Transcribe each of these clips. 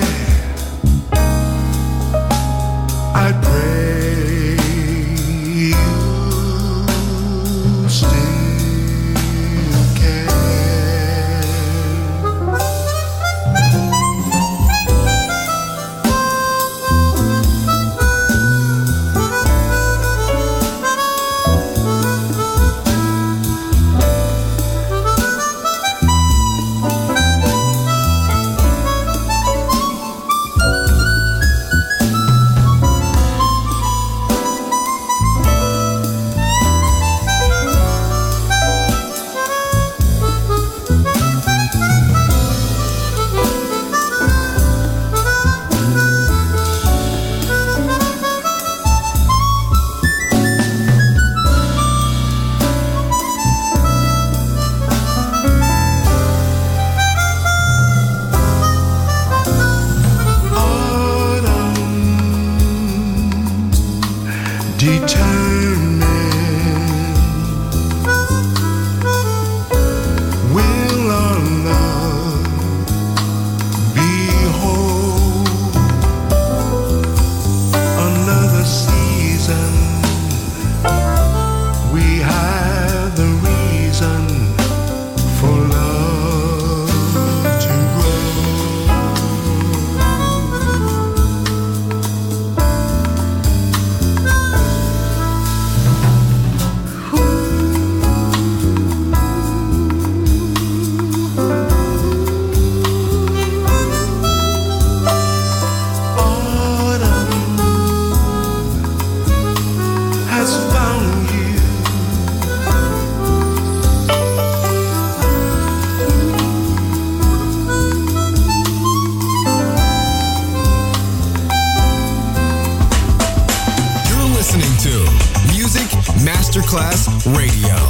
Summer's Masterclass Radio,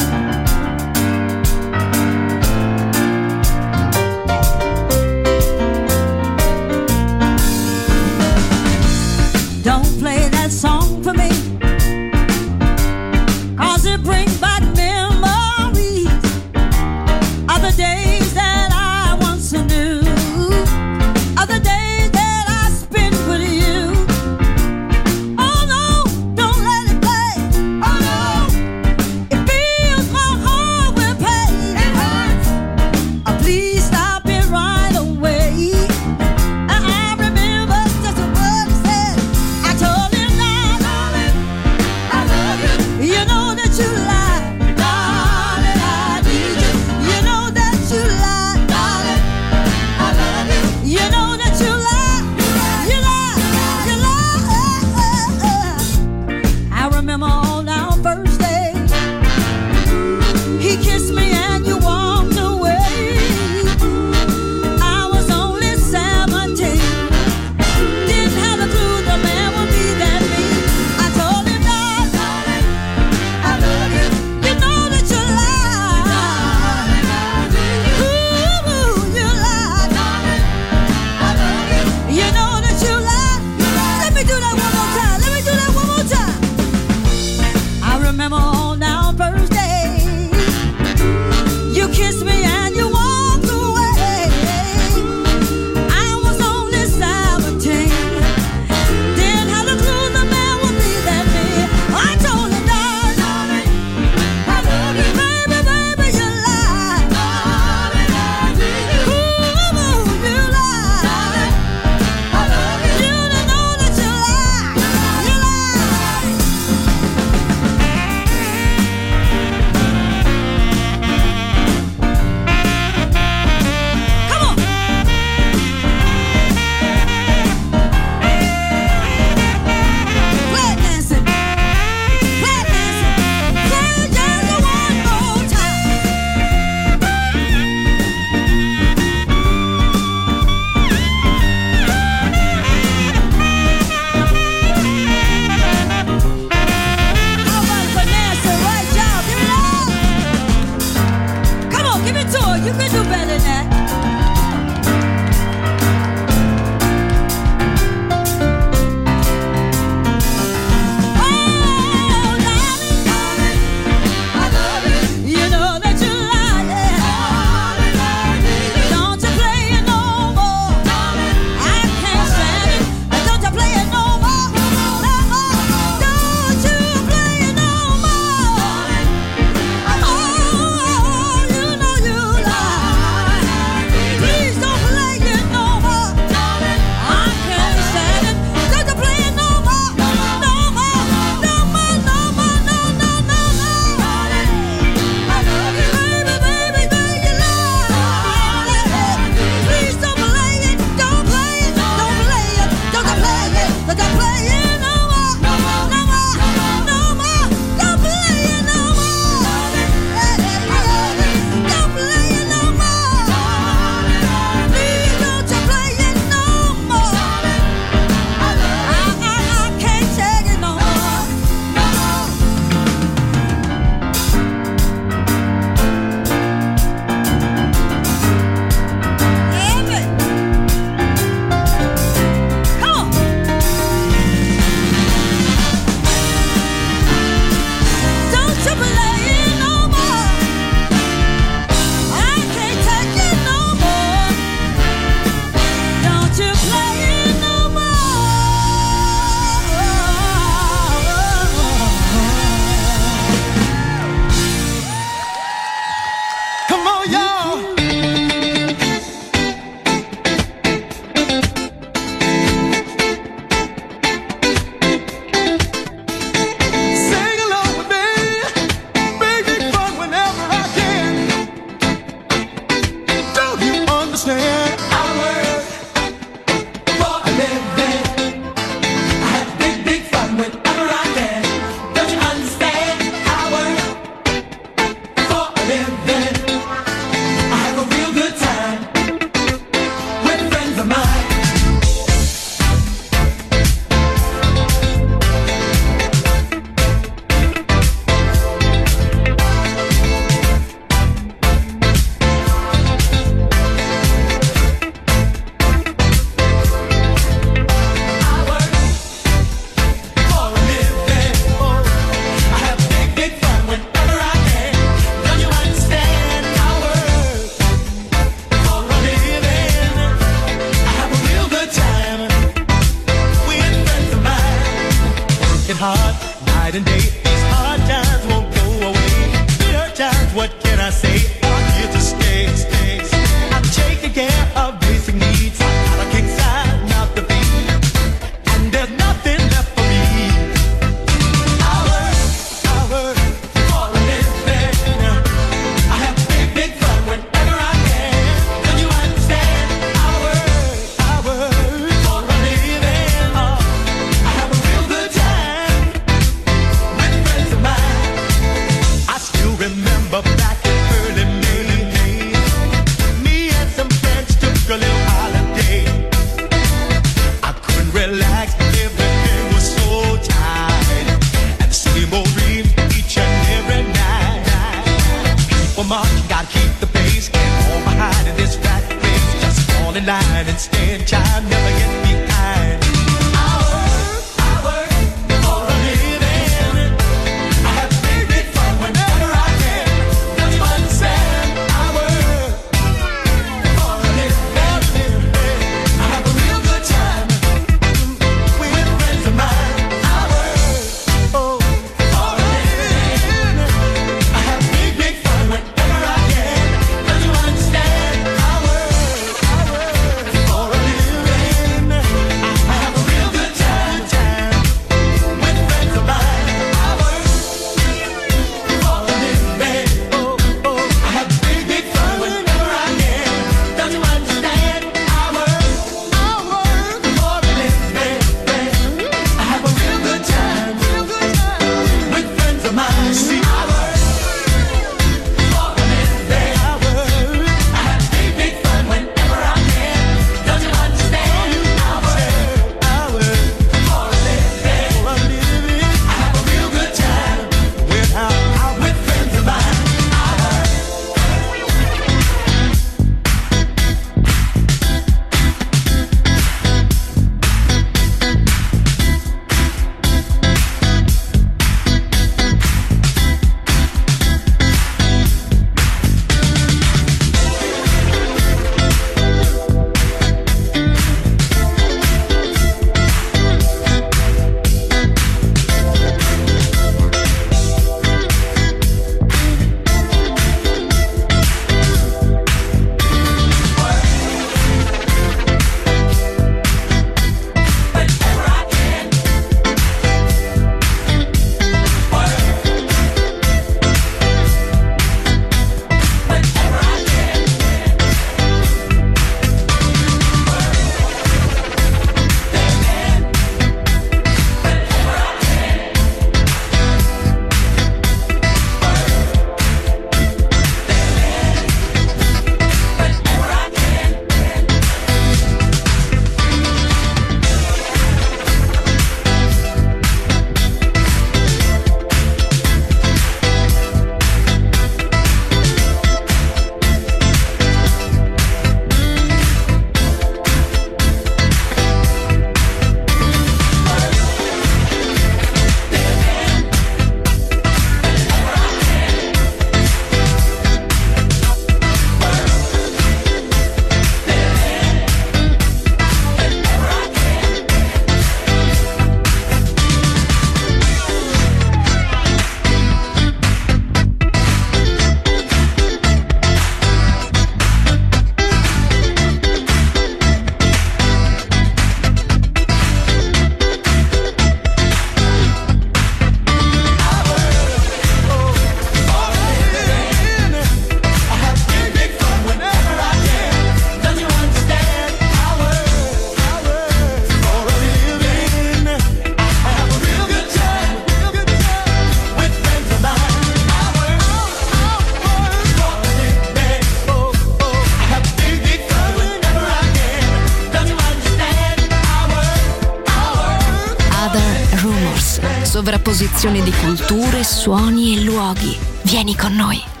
sovrapposizione di culture, suoni e luoghi. Vieni con noi.